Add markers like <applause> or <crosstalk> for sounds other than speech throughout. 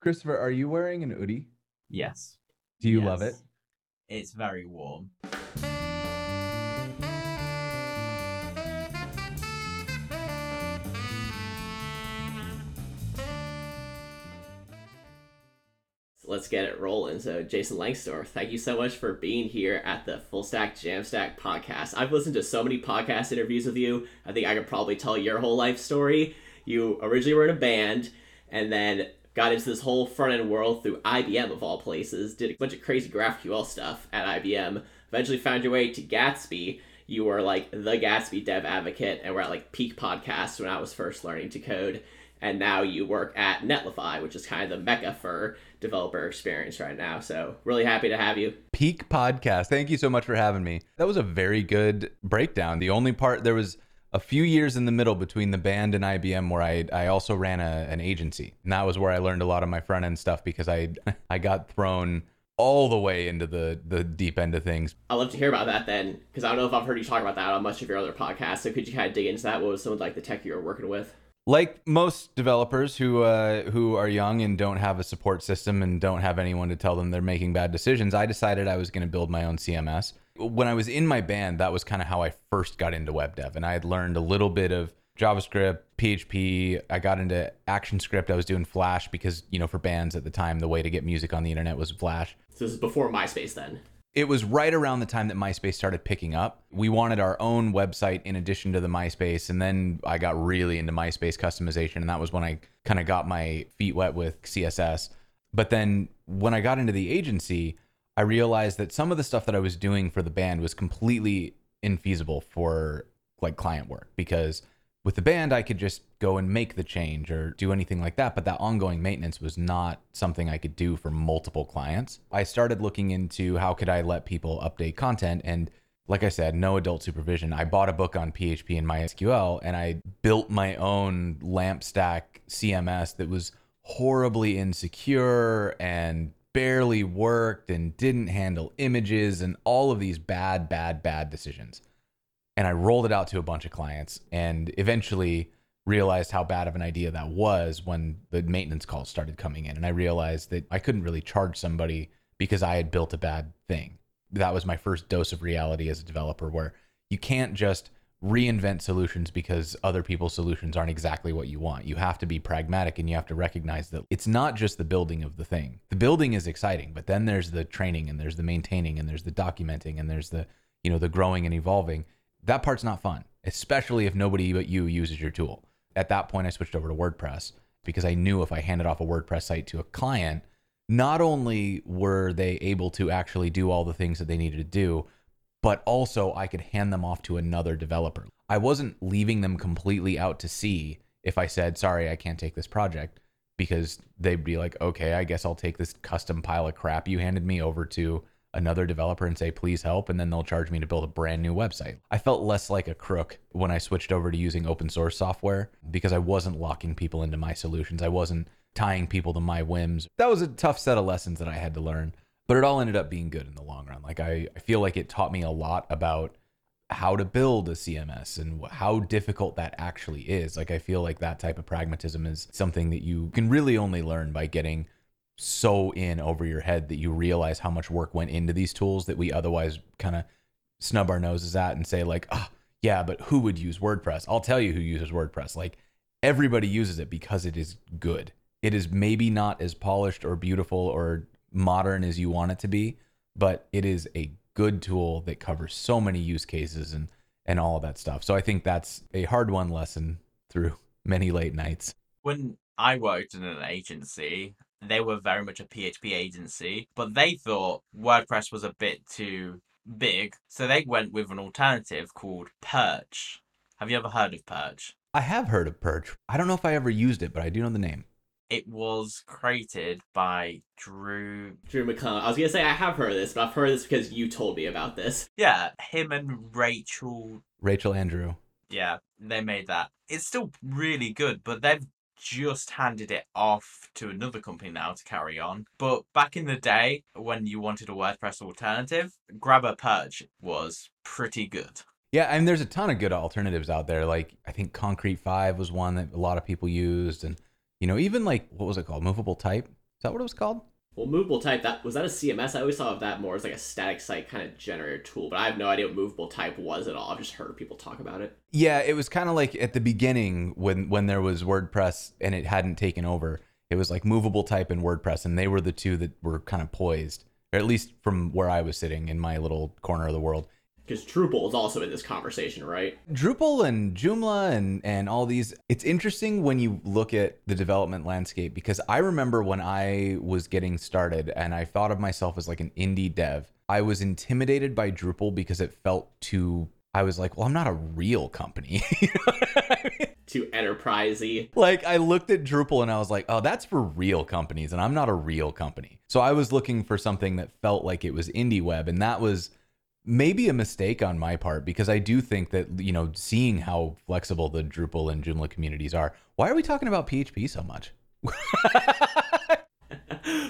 Christopher, are you wearing an hoodie? Yes. Do you love it? It's very warm. let's get it rolling. So, Jason Lengstorf, thank you so much for being here at the Full Stack Jamstack podcast. I've listened to so many podcast interviews with you. I think I could probably tell your whole life story. You originally were in a band and then got into this whole front end world through IBM of all places, did a bunch of crazy GraphQL stuff at IBM, eventually found your way to Gatsby. You were like the Gatsby dev advocate and were at like peak podcast when I was first learning to code and now you work at Netlify, which is kind of the mecca for developer experience right now. So really happy to have you. Peak podcast. Thank you so much for having me. That was a very good breakdown. The only part there was a few years in the middle between the band and IBM where I I also ran a, an agency. And that was where I learned a lot of my front end stuff because I <laughs> I got thrown all the way into the the deep end of things. I'd love to hear about that then, because I don't know if I've heard you talk about that on much of your other podcasts. So could you kind of dig into that? What was some of like the tech you were working with? like most developers who uh, who are young and don't have a support system and don't have anyone to tell them they're making bad decisions, I decided I was going to build my own CMS. When I was in my band, that was kind of how I first got into web dev, and I had learned a little bit of JavaScript, PHP. I got into ActionScript. I was doing Flash because you know for bands at the time, the way to get music on the internet was Flash. So this is before MySpace then. It was right around the time that MySpace started picking up. We wanted our own website in addition to the MySpace. And then I got really into MySpace customization. And that was when I kind of got my feet wet with CSS. But then when I got into the agency, I realized that some of the stuff that I was doing for the band was completely infeasible for like client work because with the band i could just go and make the change or do anything like that but that ongoing maintenance was not something i could do for multiple clients. I started looking into how could i let people update content and like i said no adult supervision. I bought a book on php and mysql and i built my own lamp stack cms that was horribly insecure and barely worked and didn't handle images and all of these bad bad bad decisions and I rolled it out to a bunch of clients and eventually realized how bad of an idea that was when the maintenance calls started coming in and I realized that I couldn't really charge somebody because I had built a bad thing. That was my first dose of reality as a developer where you can't just reinvent solutions because other people's solutions aren't exactly what you want. You have to be pragmatic and you have to recognize that it's not just the building of the thing. The building is exciting, but then there's the training and there's the maintaining and there's the documenting and there's the, you know, the growing and evolving that part's not fun, especially if nobody but you uses your tool. At that point, I switched over to WordPress because I knew if I handed off a WordPress site to a client, not only were they able to actually do all the things that they needed to do, but also I could hand them off to another developer. I wasn't leaving them completely out to sea if I said, sorry, I can't take this project, because they'd be like, okay, I guess I'll take this custom pile of crap you handed me over to another developer and say, please help. And then they'll charge me to build a brand new website. I felt less like a crook when I switched over to using open source software because I wasn't locking people into my solutions. I wasn't tying people to my whims. That was a tough set of lessons that I had to learn, but it all ended up being good in the long run. Like, I, I feel like it taught me a lot about how to build a CMS and how difficult that actually is. Like, I feel like that type of pragmatism is something that you can really only learn by getting so in over your head that you realize how much work went into these tools that we otherwise kind of snub our noses at and say like, "Ah, oh, yeah, but who would use WordPress?" I'll tell you who uses WordPress. Like everybody uses it because it is good. It is maybe not as polished or beautiful or modern as you want it to be, but it is a good tool that covers so many use cases and and all of that stuff. So I think that's a hard one lesson through <laughs> many late nights. When I worked in an agency, they were very much a PHP agency, but they thought WordPress was a bit too big, so they went with an alternative called Perch. Have you ever heard of Perch? I have heard of Perch. I don't know if I ever used it, but I do know the name. It was created by Drew. Drew McClellan. I was gonna say I have heard of this, but I've heard this because you told me about this. Yeah, him and Rachel. Rachel Andrew. Yeah, they made that. It's still really good, but they've just handed it off to another company now to carry on. But back in the day, when you wanted a WordPress alternative, Grabber Perch was pretty good. Yeah, I mean, there's a ton of good alternatives out there. Like I think Concrete Five was one that a lot of people used, and you know, even like what was it called, Movable Type. Is that what it was called? Well, movable type that was that a CMS? I always thought of that more as like a static site kind of generator tool, but I have no idea what movable type was at all. I've just heard people talk about it. Yeah, it was kind of like at the beginning when when there was WordPress and it hadn't taken over. It was like movable type and WordPress, and they were the two that were kind of poised, or at least from where I was sitting in my little corner of the world. Because Drupal is also in this conversation, right? Drupal and Joomla and and all these. It's interesting when you look at the development landscape because I remember when I was getting started and I thought of myself as like an indie dev. I was intimidated by Drupal because it felt too. I was like, well, I'm not a real company. <laughs> You know I mean? Too enterprisey. like I looked at Drupal and I was like, oh, that's for real companies, and I'm not a real company. So I was looking for something that felt like it was indie web, and that was maybe a mistake on my part because I do think that you know, seeing how flexible the Drupal and Joomla communities are. Why are we talking about PHP so much? <laughs>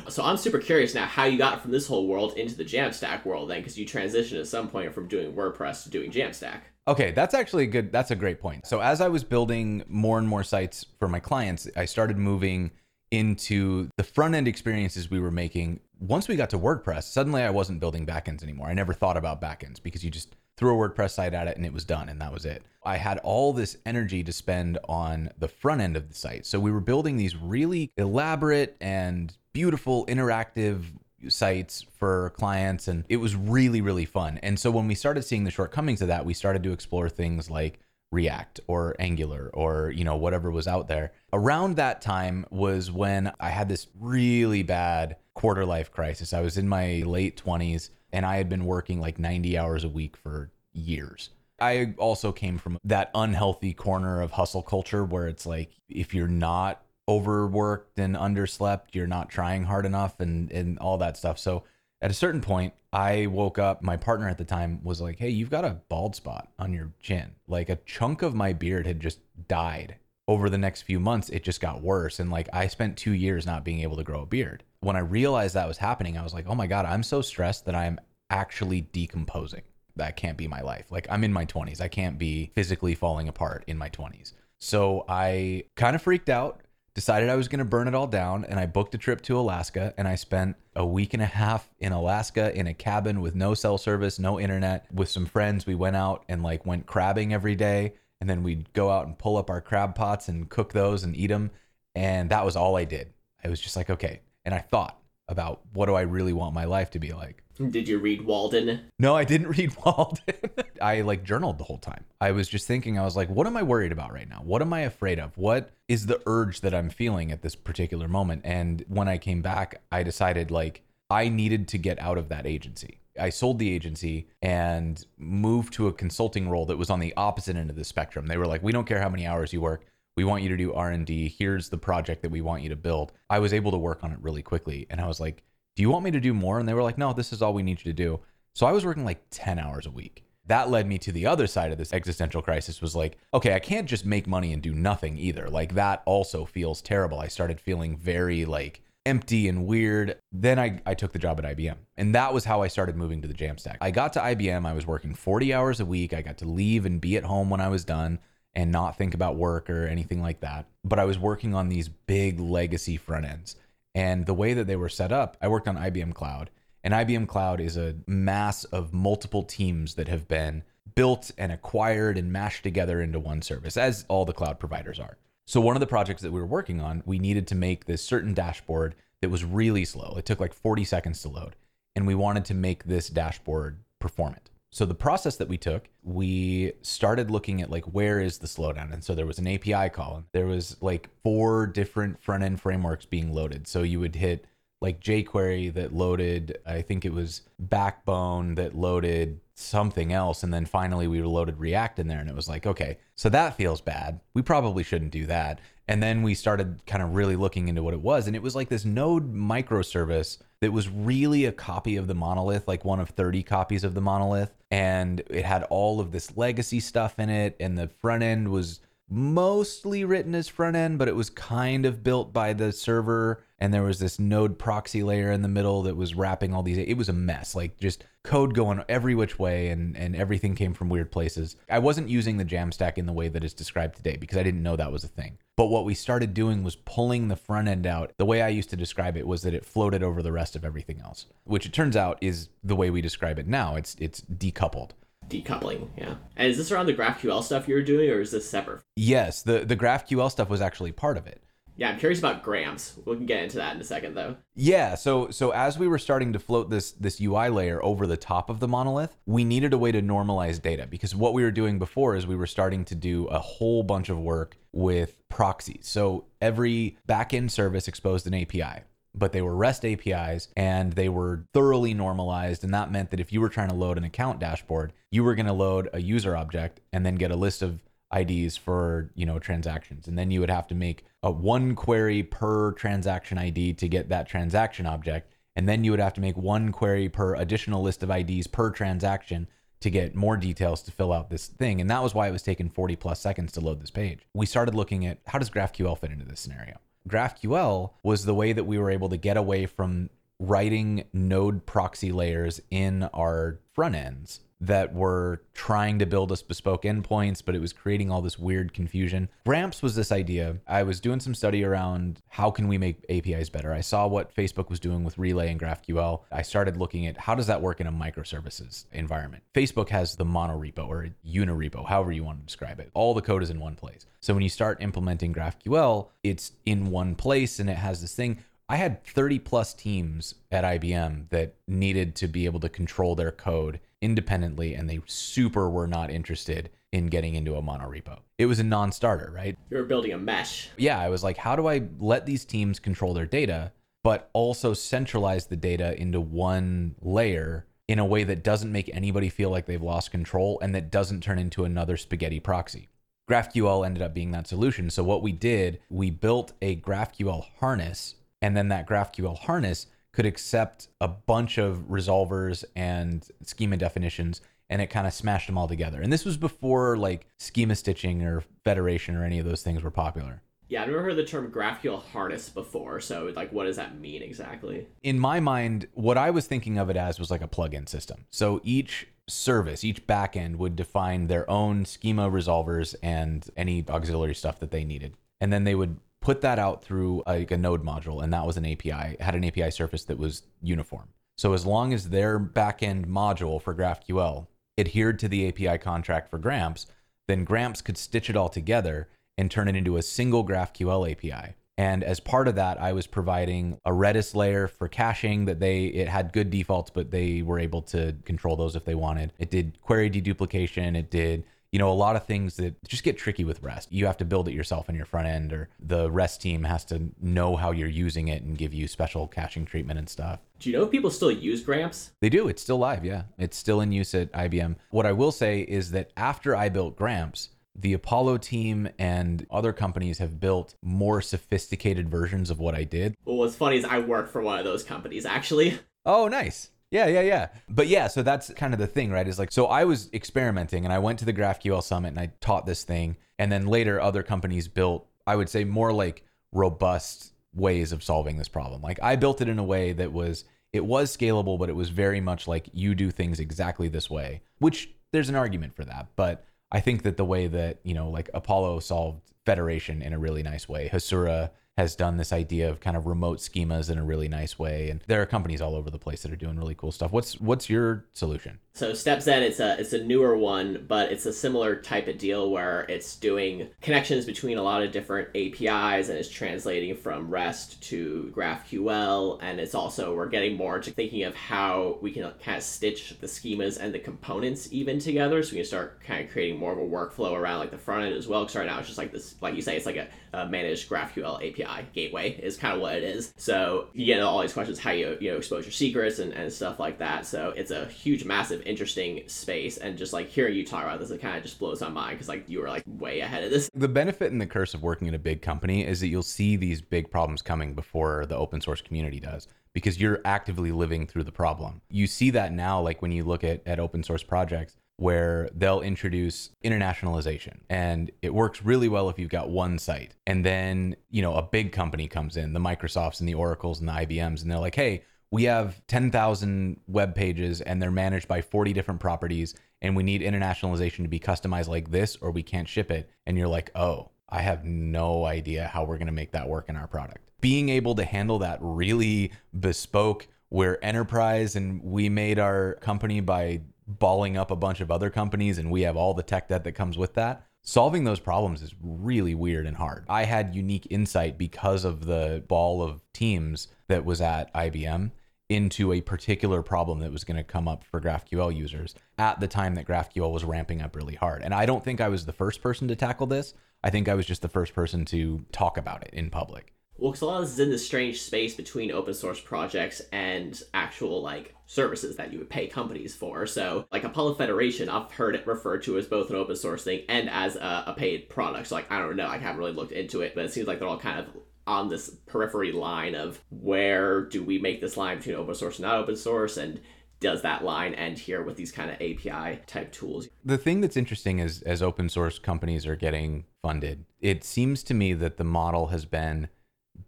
so I'm super curious now how you got from this whole world into the Jamstack world then, because you transitioned at some point from doing WordPress to doing Jamstack. Okay, that's actually a good. That's a great point. So as I was building more and more sites for my clients, I started moving into the front end experiences we were making. Once we got to WordPress, suddenly I wasn't building backends anymore. I never thought about backends because you just threw a WordPress site at it and it was done and that was it. I had all this energy to spend on the front end of the site. So we were building these really elaborate and beautiful interactive sites for clients and it was really really fun. And so when we started seeing the shortcomings of that, we started to explore things like React or Angular or you know whatever was out there. Around that time was when I had this really bad quarter life crisis. I was in my late 20s and I had been working like 90 hours a week for years. I also came from that unhealthy corner of hustle culture where it's like if you're not overworked and underslept, you're not trying hard enough and and all that stuff. So at a certain point, I woke up. My partner at the time was like, Hey, you've got a bald spot on your chin. Like a chunk of my beard had just died. Over the next few months, it just got worse. And like I spent two years not being able to grow a beard. When I realized that was happening, I was like, Oh my God, I'm so stressed that I'm actually decomposing. That can't be my life. Like I'm in my 20s. I can't be physically falling apart in my 20s. So I kind of freaked out decided I was going to burn it all down and I booked a trip to Alaska and I spent a week and a half in Alaska in a cabin with no cell service, no internet with some friends. We went out and like went crabbing every day and then we'd go out and pull up our crab pots and cook those and eat them and that was all I did. I was just like, okay. And I thought about what do I really want my life to be like? Did you read Walden? No, I didn't <laughs> read Walden. I like journaled the whole time. I was just thinking, I was like, what am I worried about right now? What am I afraid of? What is the urge that I'm feeling at this particular moment? And when I came back, I decided like I needed to get out of that agency. I sold the agency and moved to a consulting role that was on the opposite end of the spectrum. They were like, we don't care how many hours you work. We want you to do R&D. Here's the project that we want you to build. I was able to work on it really quickly and I was like, do you want me to do more? And they were like, no, this is all we need you to do. So I was working like 10 hours a week. That led me to the other side of this existential crisis was like, okay, I can't just make money and do nothing either. Like that also feels terrible. I started feeling very like empty and weird. Then I, I took the job at IBM. And that was how I started moving to the Jamstack. I got to IBM, I was working 40 hours a week. I got to leave and be at home when I was done and not think about work or anything like that. But I was working on these big legacy front ends. And the way that they were set up, I worked on IBM Cloud. And IBM Cloud is a mass of multiple teams that have been built and acquired and mashed together into one service, as all the cloud providers are. So, one of the projects that we were working on, we needed to make this certain dashboard that was really slow. It took like 40 seconds to load. And we wanted to make this dashboard performant. So the process that we took, we started looking at like where is the slowdown, and so there was an API call. And there was like four different front end frameworks being loaded. So you would hit like jQuery that loaded, I think it was Backbone that loaded something else, and then finally we loaded React in there, and it was like okay, so that feels bad. We probably shouldn't do that. And then we started kind of really looking into what it was, and it was like this Node microservice that was really a copy of the monolith, like one of 30 copies of the monolith. And it had all of this legacy stuff in it. And the front end was mostly written as front end, but it was kind of built by the server. And there was this node proxy layer in the middle that was wrapping all these it was a mess like just code going every which way and and everything came from weird places. I wasn't using the jamstack in the way that is described today because i didn't know that was a thing. But what we started doing was pulling the front end out. The way i used to describe it was that it floated over the rest of everything else which it turns out is the way we describe it now. It's it's decoupled. Decoupling yeah. And is this around the graphql stuff you were doing or is this separate? Yes the the graphql stuff was actually part of it yeah, I'm curious about Gramps. We can get into that in a second, though. Yeah, so so as we were starting to float this this UI layer over the top of the monolith, we needed a way to normalize data because what we were doing before is we were starting to do a whole bunch of work with proxies. So every backend service exposed an API but they were REST APIs and they were thoroughly normalized. And that meant that if you were trying to load an account dashboard, you were going to load a user object and then get a list of IDs for, you know, transactions. And then you would have to make a one query per transaction ID to get that transaction object. And then you would have to make one query per additional list of IDs per transaction to get more details to fill out this thing. And that was why it was taking 40 plus seconds to load this page. We started looking at how does GraphQL fit into this scenario? GraphQL was the way that we were able to get away from writing node proxy layers in our front ends that were trying to build us bespoke endpoints, but it was creating all this weird confusion. Gramps was this idea. I was doing some study around how can we make APIs better. I saw what Facebook was doing with Relay and GraphQL. I started looking at how does that work in a microservices environment. Facebook has the monorepo or unirepo, however you want to describe it. All the code is in one place. So when you start implementing GraphQL, it's in one place and it has this thing. I had 30 plus teams at IBM that needed to be able to control their code independently and they super were not interested in getting into a monorepo. It was a non-starter, right? You were building a mesh. Yeah, I was like, how do I let these teams control their data, but also centralize the data into one layer in a way that doesn't make anybody feel like they've lost control and that doesn't turn into another spaghetti proxy. GraphQL ended up being that solution. So what we did, we built a GraphQL harness and then that GraphQL harness could accept a bunch of resolvers and schema definitions and it kind of smashed them all together. And this was before like schema stitching or federation or any of those things were popular. Yeah, I've never heard the term GraphQL harness before. So, like, what does that mean exactly? In my mind, what I was thinking of it as was like a plugin system. So each service, each backend would define their own schema resolvers and any auxiliary stuff that they needed. And then they would put that out through like a node module, and that was an API. Had an API surface that was uniform. So as long as their backend module for GraphQL adhered to the API contract for Gramps, then Gramps could stitch it all together and turn it into a single GraphQL API. And as part of that, I was providing a Redis layer for caching that they it had good defaults, but they were able to control those if they wanted. It did query deduplication. It did you know, a lot of things that just get tricky with REST. You have to build it yourself in your front end, or the REST team has to know how you're using it and give you special caching treatment and stuff. Do you know if people still use Gramps? They do. It's still live. Yeah. It's still in use at IBM. What I will say is that after I built Gramps, the Apollo team and other companies have built more sophisticated versions of what I did. Well, what's funny is I work for one of those companies, actually. Oh, nice. Yeah, yeah, yeah. But yeah, so that's kind of the thing, right? Is like, so I was experimenting and I went to the GraphQL Summit and I taught this thing. And then later, other companies built, I would say, more like robust ways of solving this problem. Like, I built it in a way that was, it was scalable, but it was very much like you do things exactly this way, which there's an argument for that. But I think that the way that, you know, like Apollo solved Federation in a really nice way, Hasura has done this idea of kind of remote schemas in a really nice way. And there are companies all over the place that are doing really cool stuff. What's what's your solution so StepZen, it's a it's a newer one, but it's a similar type of deal where it's doing connections between a lot of different APIs and it's translating from REST to GraphQL, and it's also we're getting more to thinking of how we can kind of stitch the schemas and the components even together, so we can start kind of creating more of a workflow around like the front end as well. Because right now it's just like this, like you say, it's like a, a managed GraphQL API gateway is kind of what it is. So you get all these questions how you you know expose your secrets and, and stuff like that. So it's a huge, massive interesting space and just like hearing you talk about this it kind of just blows my mind because like you were like way ahead of this the benefit and the curse of working in a big company is that you'll see these big problems coming before the open source community does because you're actively living through the problem you see that now like when you look at, at open source projects where they'll introduce internationalization and it works really well if you've got one site. And then, you know, a big company comes in, the Microsofts and the Oracles and the IBMs, and they're like, hey, we have 10,000 web pages and they're managed by 40 different properties and we need internationalization to be customized like this or we can't ship it. And you're like, oh, I have no idea how we're going to make that work in our product. Being able to handle that really bespoke, we're enterprise and we made our company by balling up a bunch of other companies and we have all the tech debt that comes with that. Solving those problems is really weird and hard. I had unique insight because of the ball of teams that was at IBM into a particular problem that was going to come up for GraphQL users at the time that GraphQL was ramping up really hard. And I don't think I was the first person to tackle this. I think I was just the first person to talk about it in public. Well, because a lot of this is in this strange space between open source projects and actual like services that you would pay companies for. So, like Apollo Federation, I've heard it referred to as both an open source thing and as a, a paid product. So, like, I don't know, I haven't really looked into it, but it seems like they're all kind of on this periphery line of where do we make this line between open source and not open source and does that line end here with these kind of API type tools? The thing that's interesting is as open source companies are getting funded, it seems to me that the model has been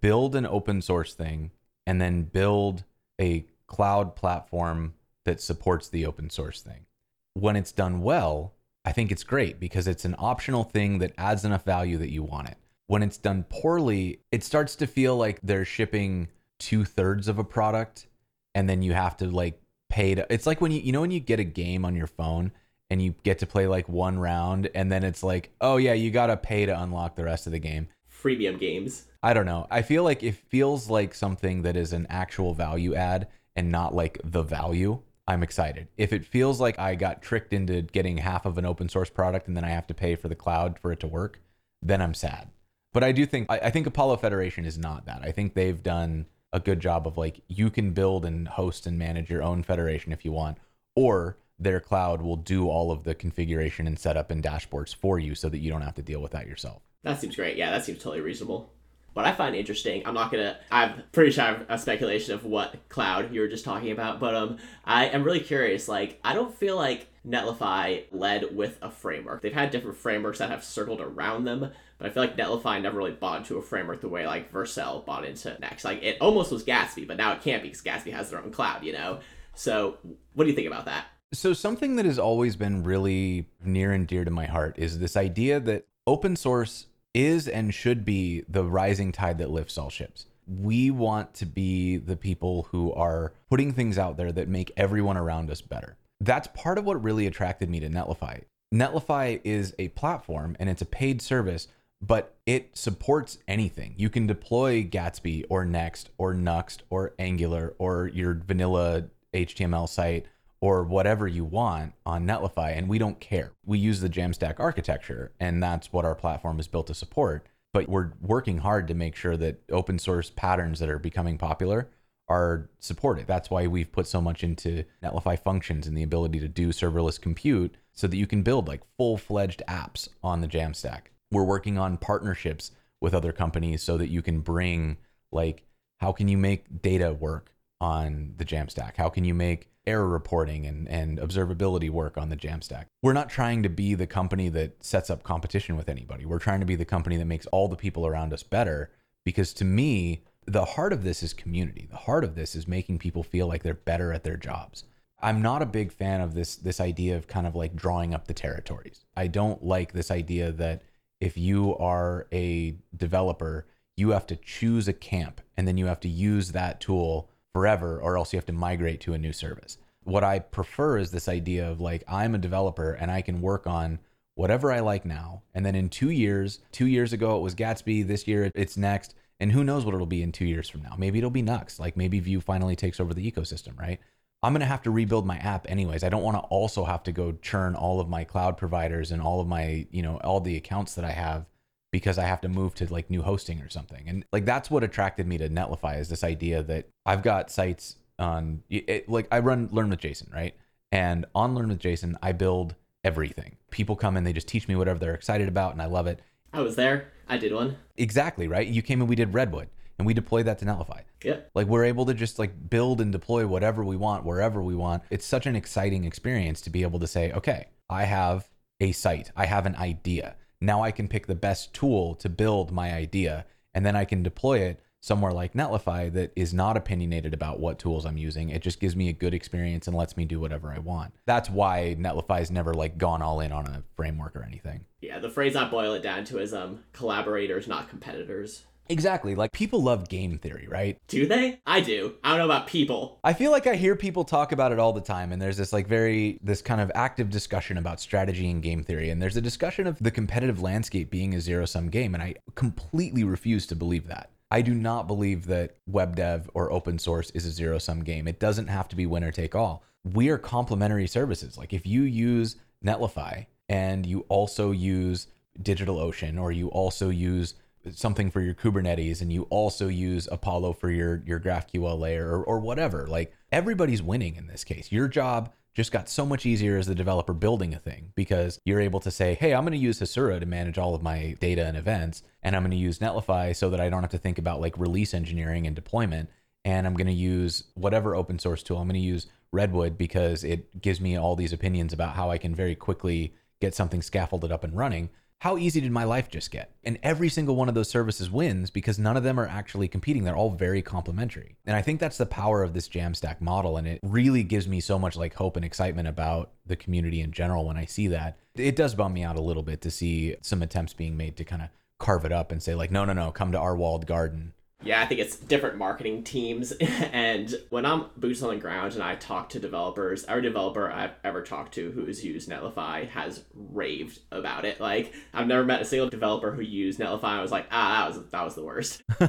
build an open source thing and then build a cloud platform that supports the open source thing. When it's done well, I think it's great because it's an optional thing that adds enough value that you want it when it's done poorly, it starts to feel like they're shipping two thirds of a product and then you have to like pay to it's like when you you know when you get a game on your phone and you get to play like one round and then it's like oh yeah you gotta pay to unlock the rest of the game? Freemium games. I don't know. I feel like it feels like something that is an actual value add and not like the value. I'm excited. If it feels like i got tricked into getting half of an open source product and then i have to pay for the cloud for it to work then i'm sad but I do think I, I think Apollo Federation is not that. I think they've done a good job of like you can build and host and manage your own federation if you want, or their cloud will do all of the configuration and setup and dashboards for you so that you don't have to deal with that yourself. That seems great. Yeah, that seems totally reasonable. What I find interesting, I'm not gonna. I'm pretty sure I have a speculation of what cloud you were just talking about, but um, I am really curious. Like, I don't feel like Netlify led with a framework. They've had different frameworks that have circled around them, but I feel like Netlify never really bought into a framework the way like Vercel bought into Next. Like it almost was Gatsby, but now it can't be because Gatsby has their own cloud, you know? So what do you think about that? So something that has always been really near and dear to my heart is this idea that open source is and should be the rising tide that lifts all ships. We want to be the people who are putting things out there that make everyone around us better that's part of what really attracted me to Netlify. Netlify is a platform and it's a paid service, but it supports anything. You can deploy Gatsby or Next or Nuxt or Angular or your vanilla HTML site or whatever you want on Netlify, and we don't care. We use the Jamstack architecture, and that's what our platform is built to support. But we're working hard to make sure that open source patterns that are becoming popular are supported. That's why we've put so much into Netlify functions and the ability to do serverless compute so that you can build like full fledged apps on the Jamstack. We're working on partnerships with other companies so that you can bring like how can you make data work on the Jamstack? How can you make error reporting and, and observability work on the Jamstack? We're not trying to be the company that sets up competition with anybody. We're trying to be the company that makes all the people around us better because to me, the heart of this is community. The heart of this is making people feel like they're better at their jobs. I'm not a big fan of this this idea of kind of like drawing up the territories. I don't like this idea that if you are a developer, you have to choose a camp and then you have to use that tool forever or else you have to migrate to a new service. What I prefer is this idea of like I'm a developer and I can work on whatever I like now. And then in 2 years, 2 years ago it was Gatsby, this year it's next and who knows what it'll be in two years from now? Maybe it'll be Nuxt. Like maybe Vue finally takes over the ecosystem, right? I'm going to have to rebuild my app anyways. I don't want to also have to go churn all of my cloud providers and all of my, you know, all the accounts that I have because I have to move to like new hosting or something. And like that's what attracted me to Netlify is this idea that I've got sites on it, like I run Learn with Jason, right? And on Learn with Jason, I build everything. People come in, they just teach me whatever they're excited about and I love it. I was there. I did one. Exactly, right? You came and we did Redwood and we deploy that to Netlify. Yeah. Like we're able to just like build and deploy whatever we want wherever we want. It's such an exciting experience to be able to say, okay, I have a site, I have an idea. Now I can pick the best tool to build my idea, and then I can deploy it somewhere like Netlify that is not opinionated about what tools I'm using. It just gives me a good experience and lets me do whatever I want. That's why Netlify's never like gone all in on a framework or anything. Yeah, the phrase I boil it down to is um collaborators, not competitors. Exactly. Like people love game theory, right? Do they? I do. I don't know about people. I feel like I hear people talk about it all the time and there's this like very this kind of active discussion about strategy and game theory and there's a discussion of the competitive landscape being a zero sum game and I completely refuse to believe that. I do not believe that web dev or open source is a zero sum game. It doesn't have to be winner take all. We are complementary services. Like if you use Netlify and you also use DigitalOcean or you also use something for your Kubernetes and you also use Apollo for your your GraphQL layer or, or whatever. Like everybody's winning in this case. Your job just got so much easier as the developer building a thing because you're able to say, hey, I'm going to use Hasura to manage all of my data and events, and I'm going to use Netlify so that I don't have to think about like release engineering and deployment. And I'm going to use whatever open source tool. I'm going to use Redwood because it gives me all these opinions about how I can very quickly get something scaffolded up and running how easy did my life just get? And every single one of those services wins because none of them are actually competing. They're all very complementary. And I think that's the power of this Jamstack model. And it really gives me so much like hope and excitement about the community in general when I see that. It does bum me out a little bit to see some attempts being made to kind of carve it up and say, like, no, no, no, come to our walled garden yeah, I think it's different marketing teams. <laughs> and when I'm boots on the ground and I talk to developers, every developer I've ever talked to who's used Netlify has raved about it. Like I've never met a single developer who used Netlify and was like, ah, that was that was the worst. <laughs>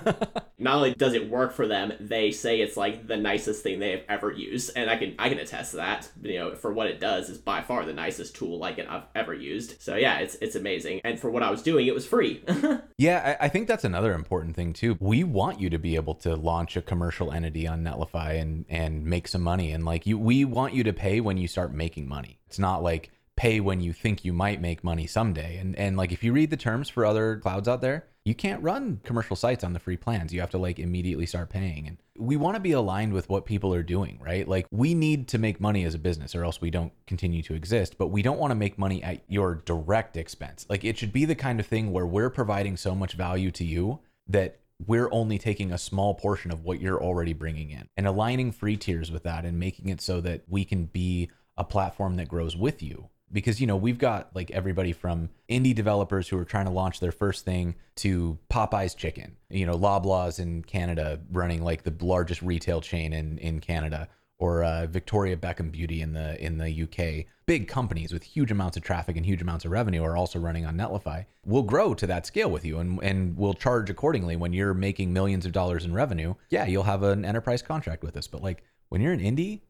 Not only does it work for them, they say it's like the nicest thing they have ever used, and I can I can attest to that. You know, for what it does, is by far the nicest tool like it I've ever used. So yeah, it's it's amazing. And for what I was doing, it was free. <laughs> yeah, I, I think that's another important thing too. We want want you to be able to launch a commercial entity on Netlify and and make some money. And like you, we want you to pay when you start making money. It's not like pay when you think you might make money someday. And and like if you read the terms for other clouds out there, you can't run commercial sites on the free plans. You have to like immediately start paying. And we want to be aligned with what people are doing, right? Like we need to make money as a business or else we don't continue to exist, but we don't want to make money at your direct expense. Like it should be the kind of thing where we're providing so much value to you that we're only taking a small portion of what you're already bringing in and aligning free tiers with that and making it so that we can be a platform that grows with you. Because you know we've got like everybody from indie developers who are trying to launch their first thing to Popeye's Chicken, you know, Loblaws in Canada running like the largest retail chain in in Canada, or uh, Victoria Beckham Beauty in the in the UK, big companies with huge amounts of traffic and huge amounts of revenue are also running on Netlify. We'll grow to that scale with you, and and we'll charge accordingly. When you're making millions of dollars in revenue, yeah, you'll have an enterprise contract with us. But like when you're an indie,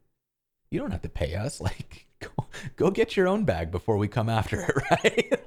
you don't have to pay us. <laughs> Like go go get your own bag before we come after it, <laughs> right?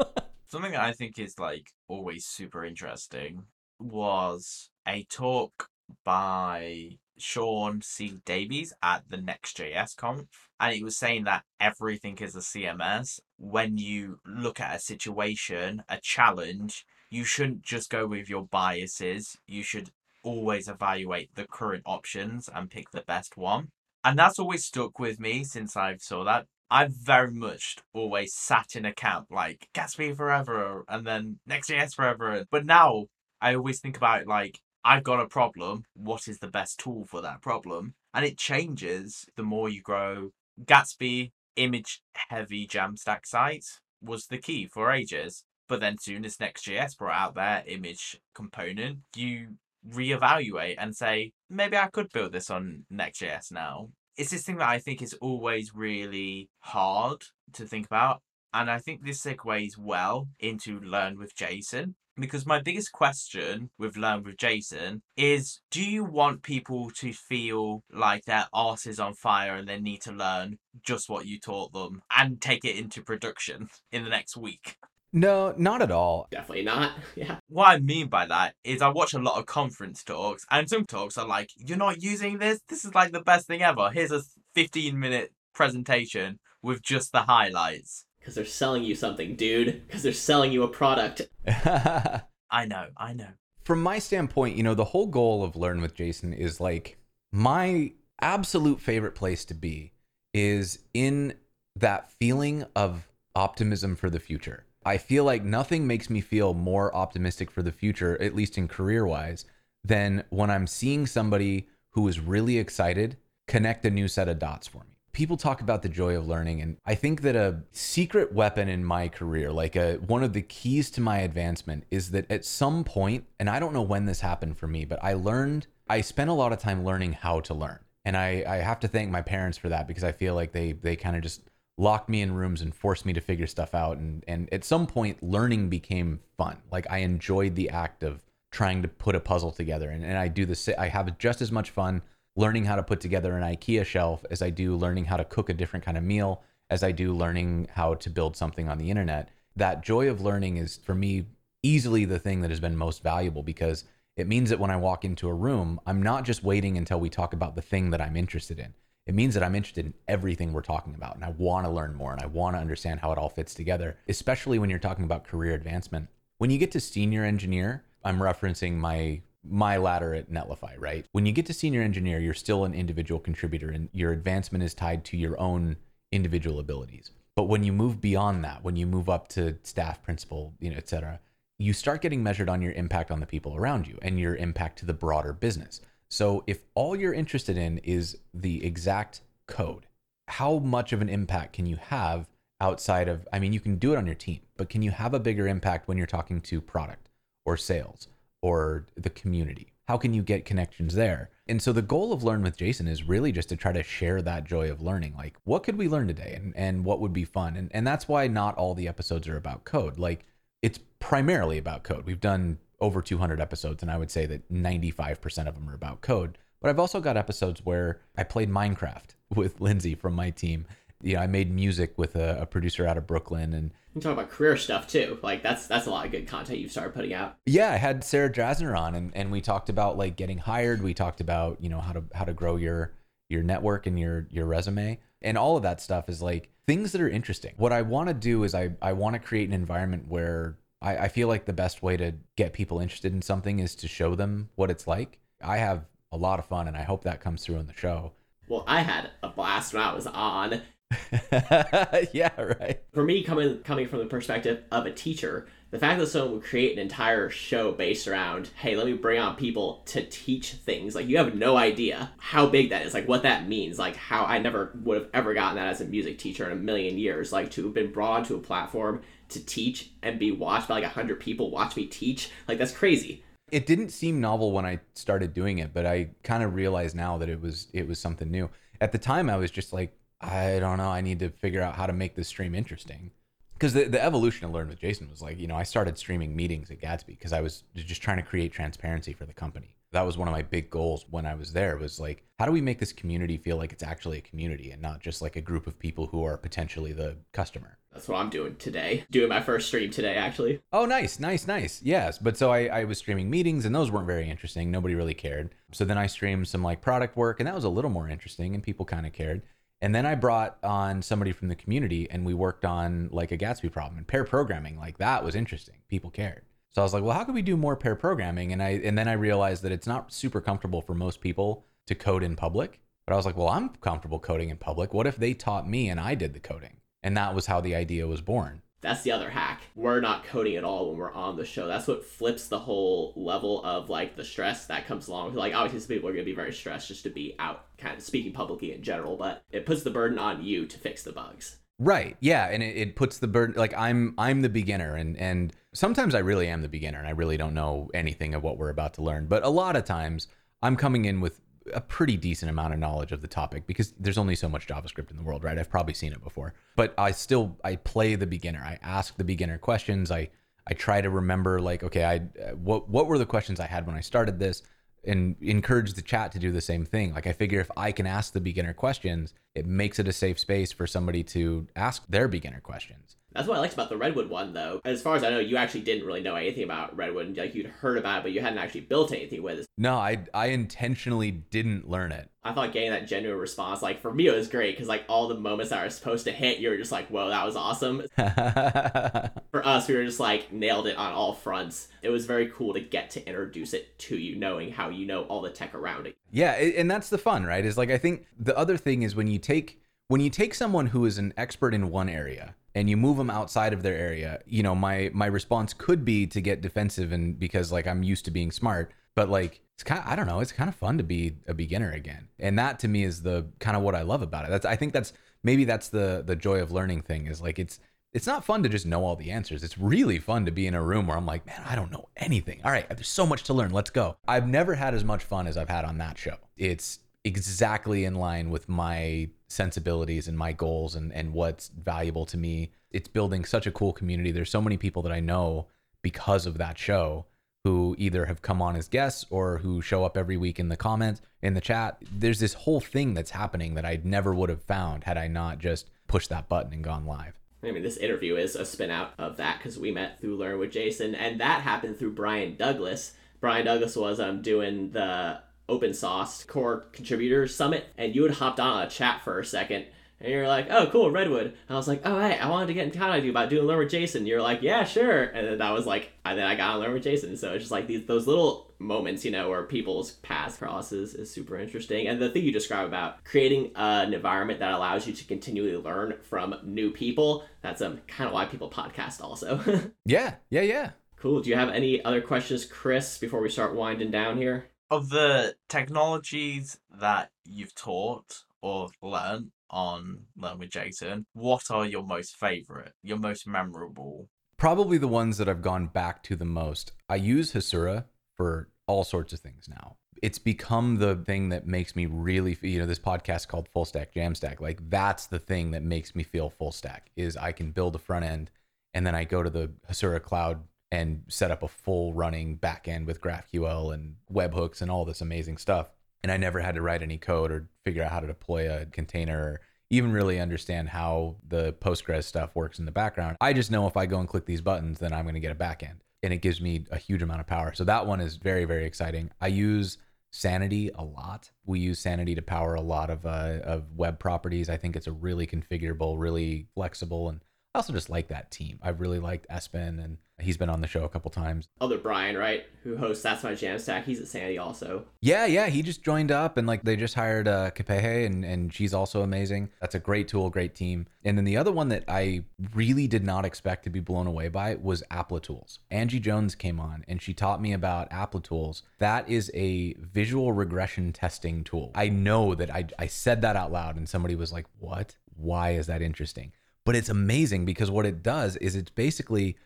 Something I think is like always super interesting was a talk by Sean C. Davis at the Next.js conf, and he was saying that everything is a CMS. When you look at a situation, a challenge, you shouldn't just go with your biases. You should always evaluate the current options and pick the best one. And that's always stuck with me since I've saw that. I've very much always sat in a camp like Gatsby forever and then Next.js forever. But now I always think about like I've got a problem. What is the best tool for that problem? And it changes the more you grow. Gatsby, image heavy Jamstack site, was the key for ages. But then soon as Next.js brought out their image component, you reevaluate and say, maybe I could build this on Next.js now. It's this thing that I think is always really hard to think about. And I think this segues well into Learn with Jason because my biggest question with Learn with Jason is do you want people to feel like their arse is on fire and they need to learn just what you taught them and take it into production <laughs> in the next week? No, not at all. Definitely not. <laughs> Yeah. What I mean by that is I watch a lot of conference talks and some talks are like, you're not using this? This is like the best thing ever. Here's a 15 minute presentation with just the highlights because they're selling you something, dude. Because they're selling you a product. <laughs> I know, I know. From my standpoint, you know, the whole goal of Learn with Jason is like my absolute favorite place to be is in that feeling of optimism for the future. I feel like nothing makes me feel more optimistic for the future, at least in career wise, than when I'm seeing somebody who is really excited connect a new set of dots for me. People talk about the joy of learning, and I think that a secret weapon in my career, like a one of the keys to my advancement, is that at some point, and I don't know when this happened for me, but I learned, I spent a lot of time learning how to learn. And I, I have to thank my parents for that because I feel like they they kind of just locked me in rooms and forced me to figure stuff out. And and at some point, learning became fun. Like I enjoyed the act of trying to put a puzzle together, and, and I do this. I have just as much fun learning how to put together an IKEA shelf as I do learning how to cook a different kind of meal, as I do learning how to build something on the internet. That joy of learning is for me easily the thing that has been most valuable because it means that when I walk into a room, I'm not just waiting until we talk about the thing that I'm interested in. It means that I'm interested in everything we're talking about and I want to learn more and I want to understand how it all fits together, especially when you're talking about career advancement. When you get to senior engineer, I'm referencing my my ladder at Netlify, right? When you get to senior engineer, you're still an individual contributor and your advancement is tied to your own individual abilities. But when you move beyond that, when you move up to staff principal, you know, et cetera, you start getting measured on your impact on the people around you and your impact to the broader business. So if all you're interested in is the exact code, how much of an impact can you have outside of, I mean, you can do it on your team, but can you have a bigger impact when you're talking to product or sales or the community? How can you get connections there? And so the goal of Learn with Jason is really just to try to share that joy of learning. Like, what could we learn today and, and what would be fun? And, and that's why not all the episodes are about code. Like, it's primarily about code. We've done over 200 episodes, and I would say that 95% of them are about code. But I've also got episodes where I played Minecraft <laughs> with Lindsay from my team. You know, I made music with a, a producer out of Brooklyn, and You can talk about career stuff too. Like that's that's a lot of good content you've started putting out. yeah, I had Sarah Drasner on, and, and we talked about like getting hired. We talked about you know how to how to grow your your network and your your resume, and all of that stuff is like things that are interesting. What I want to do is I I want to create an environment where I, I feel like the best way to get people interested in something is to show them what it's like. I have a lot of fun, and I hope that comes through in the show. Well, I had a blast when I was on. <laughs> yeah, right. For me, coming coming from the perspective of a teacher, the fact that someone would create an entire show based around, hey, let me bring on people to teach things, like you have no idea how big that is, like what that means, like how I never would have ever gotten that as a music teacher in a million years, like to have been brought onto a platform to teach and be watched by like a hundred people watch me teach, like that's crazy. It didn't seem novel when I started doing it, but I kind of realize now that it was it was something new. At the time, I was just like, I don't know. I need to figure out how to make this stream interesting. Because the, the evolution I learned with Jason was like, you know, I started streaming meetings at Gatsby because I was just trying to create transparency for the company. That was one of my big goals when I was there was like, how do we make this community feel like it's actually a community and not just like a group of people who are potentially the customer? That's what I'm doing today. Doing my first stream today, actually. Oh, nice, nice, nice. Yes. But so I, I was streaming meetings and those weren't very interesting. Nobody really cared. So then I streamed some like product work and that was a little more interesting and people kind of cared. And then I brought on somebody from the community and we worked on like a Gatsby problem and pair programming. Like that was interesting. People cared. So I was like, well, how can we do more pair programming? And I and then I realized that it's not super comfortable for most people to code in public. But I was like, well, I'm comfortable coding in public. What if they taught me and I did the coding? And that was how the idea was born. That's the other hack. We're not coding at all when we're on the show. That's what flips the whole level of like the stress that comes along. Like obviously some people are gonna be very stressed just to be out kind of speaking publicly in general, but it puts the burden on you to fix the bugs. Right. Yeah, and it, it puts the burden like I'm I'm the beginner and and sometimes I really am the beginner and I really don't know anything of what we're about to learn. But a lot of times I'm coming in with a pretty decent amount of knowledge of the topic because there's only so much JavaScript in the world, right? I've probably seen it before. But I still I play the beginner. I ask the beginner questions. I I try to remember like okay, I what what were the questions I had when I started this and encourage the chat to do the same thing. Like I figure if I can ask the beginner questions, it makes it a safe space for somebody to ask their beginner questions. That's what I liked about the Redwood one, though. As far as I know, you actually didn't really know anything about Redwood. Like you'd heard about it, but you hadn't actually built anything with it. No, I I intentionally didn't learn it. I thought getting that genuine response, like for me, it was great because like all the moments that were supposed to hit, you were just like, "Whoa, that was awesome." <laughs> For us, we were just like nailed it on all fronts. It was very cool to get to introduce it to you, knowing how you know all the tech around it. yeah, and that's the fun, right? Is like I think the other thing is when you take when you take someone who is an expert in one area and you move them outside of their area, you know, my my response could be to get defensive and because like I'm used to being smart, but like it's kind of, I don't know, it's kind of fun to be a beginner again. And that to me is the kind of what I love about it. That's I think that's maybe that's the the joy of learning thing is like it's it's not fun to just know all the answers. It's really fun to be in a room where I'm like, man, I don't know anything. All right, there's so much to learn. Let's go. I've never had as much fun as I've had on that show. It's exactly in line with my sensibilities and my goals and, and what's valuable to me. It's building such a cool community. There's so many people that I know because of that show who either have come on as guests or who show up every week in the comments, in the chat. There's this whole thing that's happening that I never would have found had I not just pushed that button and gone live. I mean, this interview is a spin out of that because we met through Learn with Jason, and that happened through Brian Douglas. Brian Douglas was um, doing the open source core contributors summit and you had hopped on a chat for a second and you're like, oh, cool, Redwood. And I was like, oh, hey, I wanted to get in contact with you about doing Learn with Jason. You're like, yeah, sure. And then that was like, and then I got on Learn with Jason. So it's just like these those little moments, you know, where people's paths crosses is super interesting. And the thing you describe about creating an environment that allows you to continually learn from new people, that's um, kind of why people podcast also. <laughs> yeah, yeah, yeah. Cool. Do you have any other questions, Chris, before we start winding down here? Of the technologies that you've taught or learned on Learn with Jason, what are your most favorite, your most memorable? Probably the ones that I've gone back to the most. I use Hasura for all sorts of things now. It's become the thing that makes me really, you know, this podcast called Full Stack Jamstack. Like that's the thing that makes me feel full stack is I can build a front end and then I go to the Hasura cloud and set up a full running backend with GraphQL and webhooks and all this amazing stuff. And I never had to write any code or figure out how to deploy a container or even really understand how the Postgres stuff works in the background. I just know if I go and click these buttons, then I'm going to get a backend. And it gives me a huge amount of power. So that one is very, very exciting. I use Sanity a lot. We use Sanity to power a lot of uh, of web properties. I think it's a really configurable, really flexible, and I also just like that team. I've really liked Espen and He's been on the show a couple times. Other Brian, right, who hosts That's My Jamstack. He's at Sanity also. Yeah, yeah. He just joined up and like they just hired uh, Kapehe and and she's also amazing. That's a great tool, great team. And then the other one that I really did not expect to be blown away by was Applitools. Angie Jones came on and she taught me about Applitools. That is a visual regression testing tool. I know that I I said that out loud and somebody was like, "What? Why is that interesting?" But it's amazing because what it does is it's basically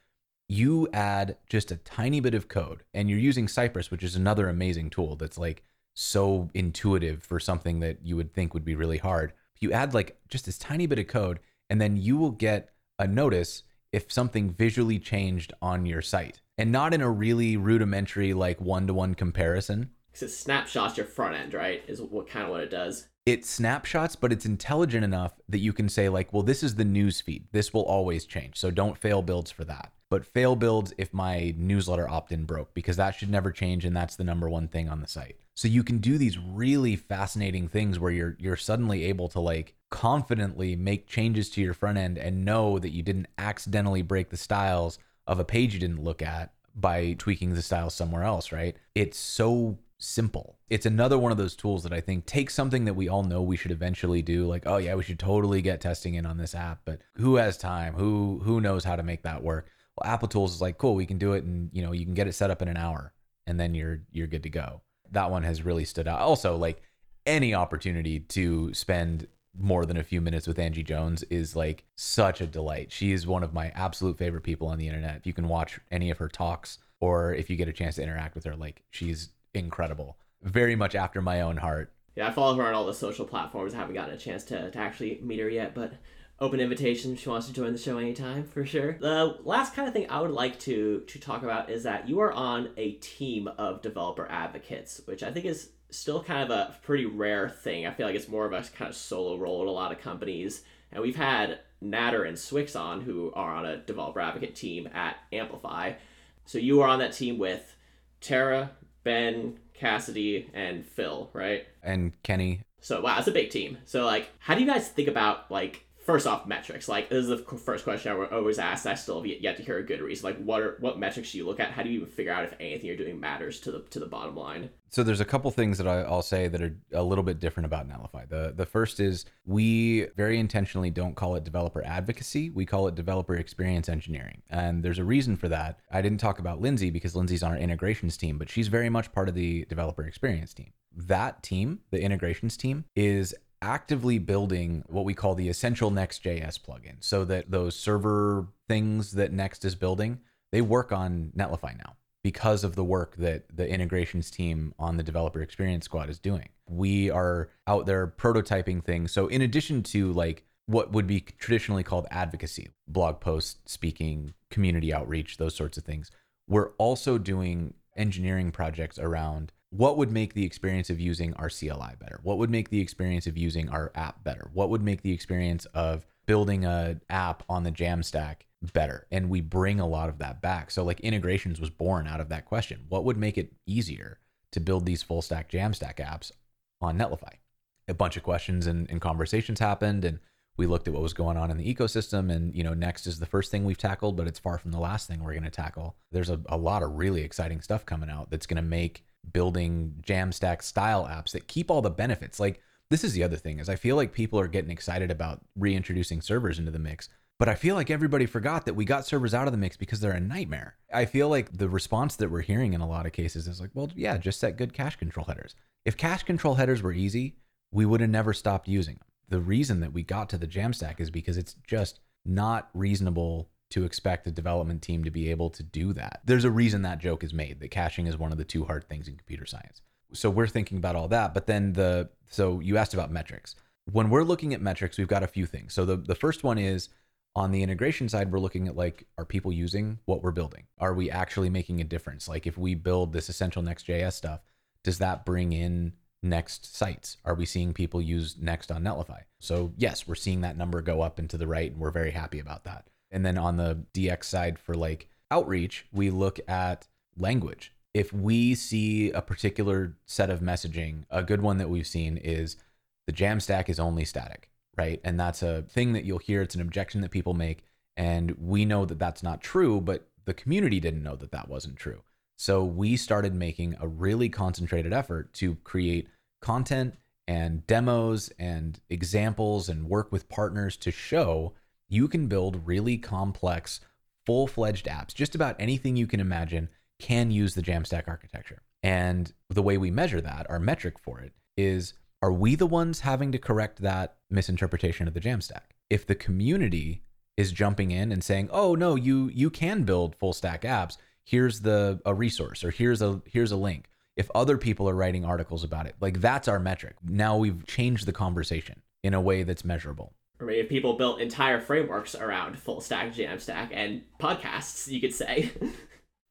you add just a tiny bit of code and you're using Cypress, which is another amazing tool that's like so intuitive for something that you would think would be really hard. You add like just this tiny bit of code and then you will get a notice if something visually changed on your site and not in a really rudimentary like one-to-one comparison. It snapshots your front end, right? Is what kind of what it does. It snapshots, but it's intelligent enough that you can say like, well, this is the news feed. This will always change. So don't fail builds for that but fail builds if my newsletter opt in broke because that should never change and that's the number one thing on the site. So you can do these really fascinating things where you're you're suddenly able to like confidently make changes to your front end and know that you didn't accidentally break the styles of a page you didn't look at by tweaking the styles somewhere else, right? It's so simple. It's another one of those tools that I think takes something that we all know we should eventually do like oh yeah, we should totally get testing in on this app, but who has time? Who who knows how to make that work? Well, Applitools is like, cool, we can do it, and you know, you can get it set up in an hour, and then you're you're good to go. That one has really stood out. Also, like any opportunity to spend more than a few minutes with Angie Jones is like such a delight. She is one of my absolute favorite people on the internet. If you can watch any of her talks or if you get a chance to interact with her, like she's incredible. Very much after my own heart. Yeah, I follow her on all the social platforms. I haven't gotten a chance to, to actually meet her yet, but open invitation she wants to join the show anytime for sure the last kind of thing i would like to to talk about is that you are on a team of developer advocates which i think is still kind of a pretty rare thing i feel like it's more of a kind of solo role at a lot of companies and we've had Nader and swyx on who are on a developer advocate team at amplify so you are on that team with tara ben cassidy and phil right? And kenny. So wow it's a big team. So like how do you guys think about like first off, metrics. Like this is the first question I always ask. I still have yet to hear a good reason. Like what are what metrics do you look at? How do you even figure out if anything you're doing matters to the to the bottom line? So there's a couple things that I, will say that are a little bit different about Netlify. The the first is we very intentionally don't call it developer advocacy. We call it developer experience engineering, and there's a reason for that. I didn't talk about Lindsay because Lindsay's on our integrations team, but she's very much part of the developer experience team. That team, the integrations team, is actively building what we call the essential Next.js plugin so that those server things that Next is building, they work on Netlify now because of the work that the integrations team on the developer experience squad is doing. We are out there prototyping things. So in addition to like what would be traditionally called advocacy, blog posts, speaking, community outreach, those sorts of things, we're also doing engineering projects around what would make the experience of using our CLI better? What would make the experience of using our app better? What would make the experience of building a app on the Jamstack better? And we bring a lot of that back. So like integrations was born out of that question. What would make it easier to build these full stack Jamstack apps on Netlify? A bunch of questions and, and conversations happened and we looked at what was going on in the ecosystem and you know next is the first thing we've tackled but it's far from the last thing we're going to tackle there's a, a lot of really exciting stuff coming out that's going to make building Jamstack style apps that keep all the benefits. Like this is the other thing is I feel like people are getting excited about reintroducing servers into the mix. But I feel like everybody forgot that we got servers out of the mix because they're a nightmare. I feel like the response that we're hearing in a lot of cases is like, well, yeah, just set good cache control headers. If cache control headers were easy, we would have never stopped using them. The reason that we got to the Jamstack is because it's just not reasonable to expect a development team to be able to do that. There's a reason that joke is made that caching is one of the two hard things in computer science. So we're thinking about all that, but then the so you asked about metrics. When we're looking at metrics, we've got a few things. So the the first one is on the integration side, we're looking at like, are people using what we're building? Are we actually making a difference? Like if we build this essential Next.js stuff, does that bring in Next sites? Are we seeing people use Next on Netlify? So yes, we're seeing that number go up and to the right, and we're very happy about that. And then on the DX side for like outreach, we look at language. If we see a particular set of messaging, a good one that we've seen is the Jamstack is only static, right? And that's a thing that you'll hear. It's an objection that people make. And we know that that's not true, but the community didn't know that that wasn't true. So we started making a really concentrated effort to create content and demos and examples and work with partners to show you can build really complex, full fledged apps. Just about anything you can imagine can use the Jamstack architecture. And the way we measure that, our metric for it, is are we the ones having to correct that misinterpretation of the Jamstack? If the community is jumping in and saying, "Oh no, you you can build full stack apps. Here's the a resource or here's a here's a link." If other people are writing articles about it, like that's our metric. Now we've changed the conversation in a way that's measurable or maybe people built entire frameworks around full stack, Jamstack, and podcasts, you could say.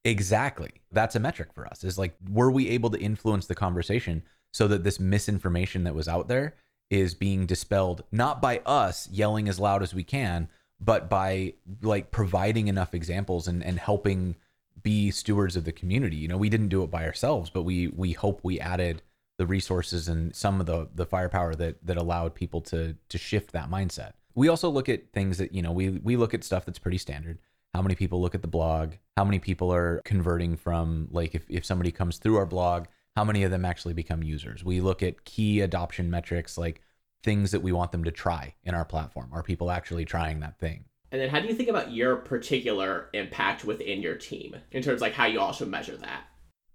exactly. That's a metric for us. Is like, were we able to influence the conversation so that this misinformation that was out there is being dispelled not by us yelling as loud as we can, but by like providing enough examples and, and helping be stewards of the community. You know, we didn't do it by ourselves, but we we hope we added the resources and some of the the firepower that that allowed people to to shift that mindset. We also look at things that, you know, we we look at stuff that's pretty standard. How many people look at the blog? How many people are converting from like if, if somebody comes through our blog, how many of them actually become users? We look at key adoption metrics like things that we want them to try in our platform. Are people actually trying that thing? And then how do you think about your particular impact within your team in terms of like how you also measure that?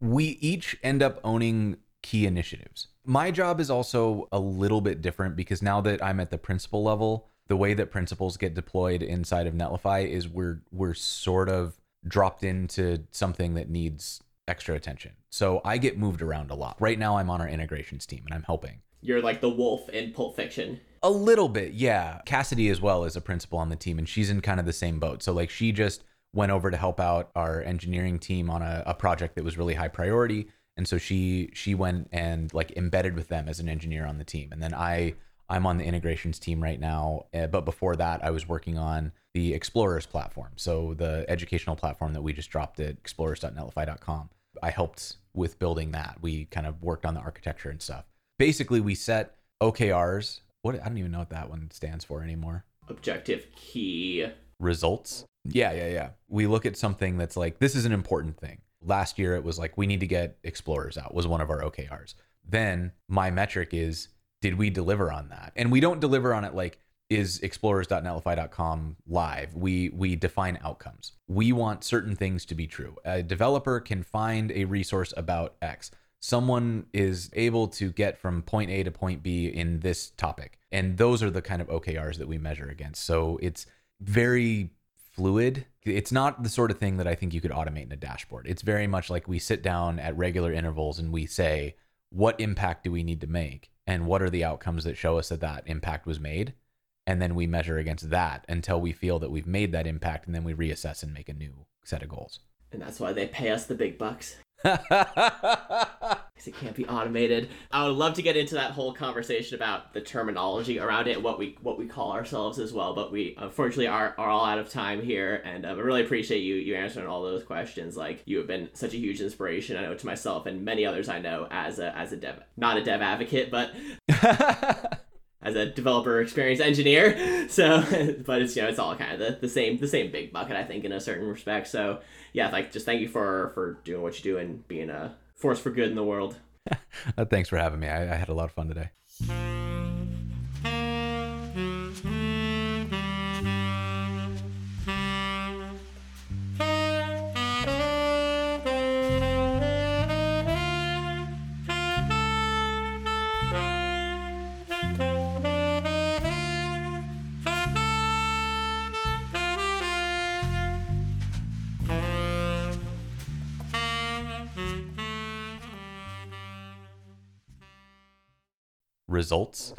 We each end up owning key initiatives. My job is also a little bit different because now that I'm at the principal level, the way that principals get deployed inside of Netlify is we're we're sort of dropped into something that needs extra attention. So I get moved around a lot. Right now I'm on our integrations team and I'm helping. You're like the wolf in Pulp Fiction. A little bit, yeah. Cassidy as well is a principal on the team and she's in kind of the same boat. So like she just went over to help out our engineering team on a, a project that was really high priority and so she she went and like embedded with them as an engineer on the team. And then i i'm on the integrations team right now uh, but before that i was working on the explorers platform. So the educational platform that we just dropped at explorers.netlify.com i helped with building that. We kind of worked on the architecture and stuff. Basically we set okrs what i don't even know what that one stands for anymore. Objective key. Results. Yeah, yeah, yeah. We look at something that's like, this is an important thing. Last year, it was like, we need to get Explorers out, was one of our OKRs. Then my metric is, did we deliver on that? And we don't deliver on it like, is explorers.netlify.com live? We we define outcomes. We want certain things to be true. A developer can find a resource about x. Someone is able to get from point a to point b in this topic. And those are the kind of okrs that we measure against. So it's very fluid. It's not the sort of thing that i think you could automate in a dashboard. It's very much like we sit down at regular intervals and we say what impact do we need to make? And what are the outcomes that show us that that impact was made? And then we measure against that until we feel that we've made that impact and then we reassess and make a new set of goals. And that's why they pay us the big bucks <laughs> because it can't be automated i would love to get into that whole conversation about the terminology around it what we what we call ourselves as well but we unfortunately are, are all out of time here and um, i really appreciate you you answering all those questions like you have been such a huge inspiration i know to myself and many others i know as a as a dev not a dev advocate but <laughs> as a developer experience engineer. So, <laughs> but it's you know it's all kind of the, the same the same big bucket I think in a certain respect. So yeah, like just thank you for for doing what you do and being a force for good in the world. <laughs> Uh, thanks for having me. I, I had a lot of fun today. Results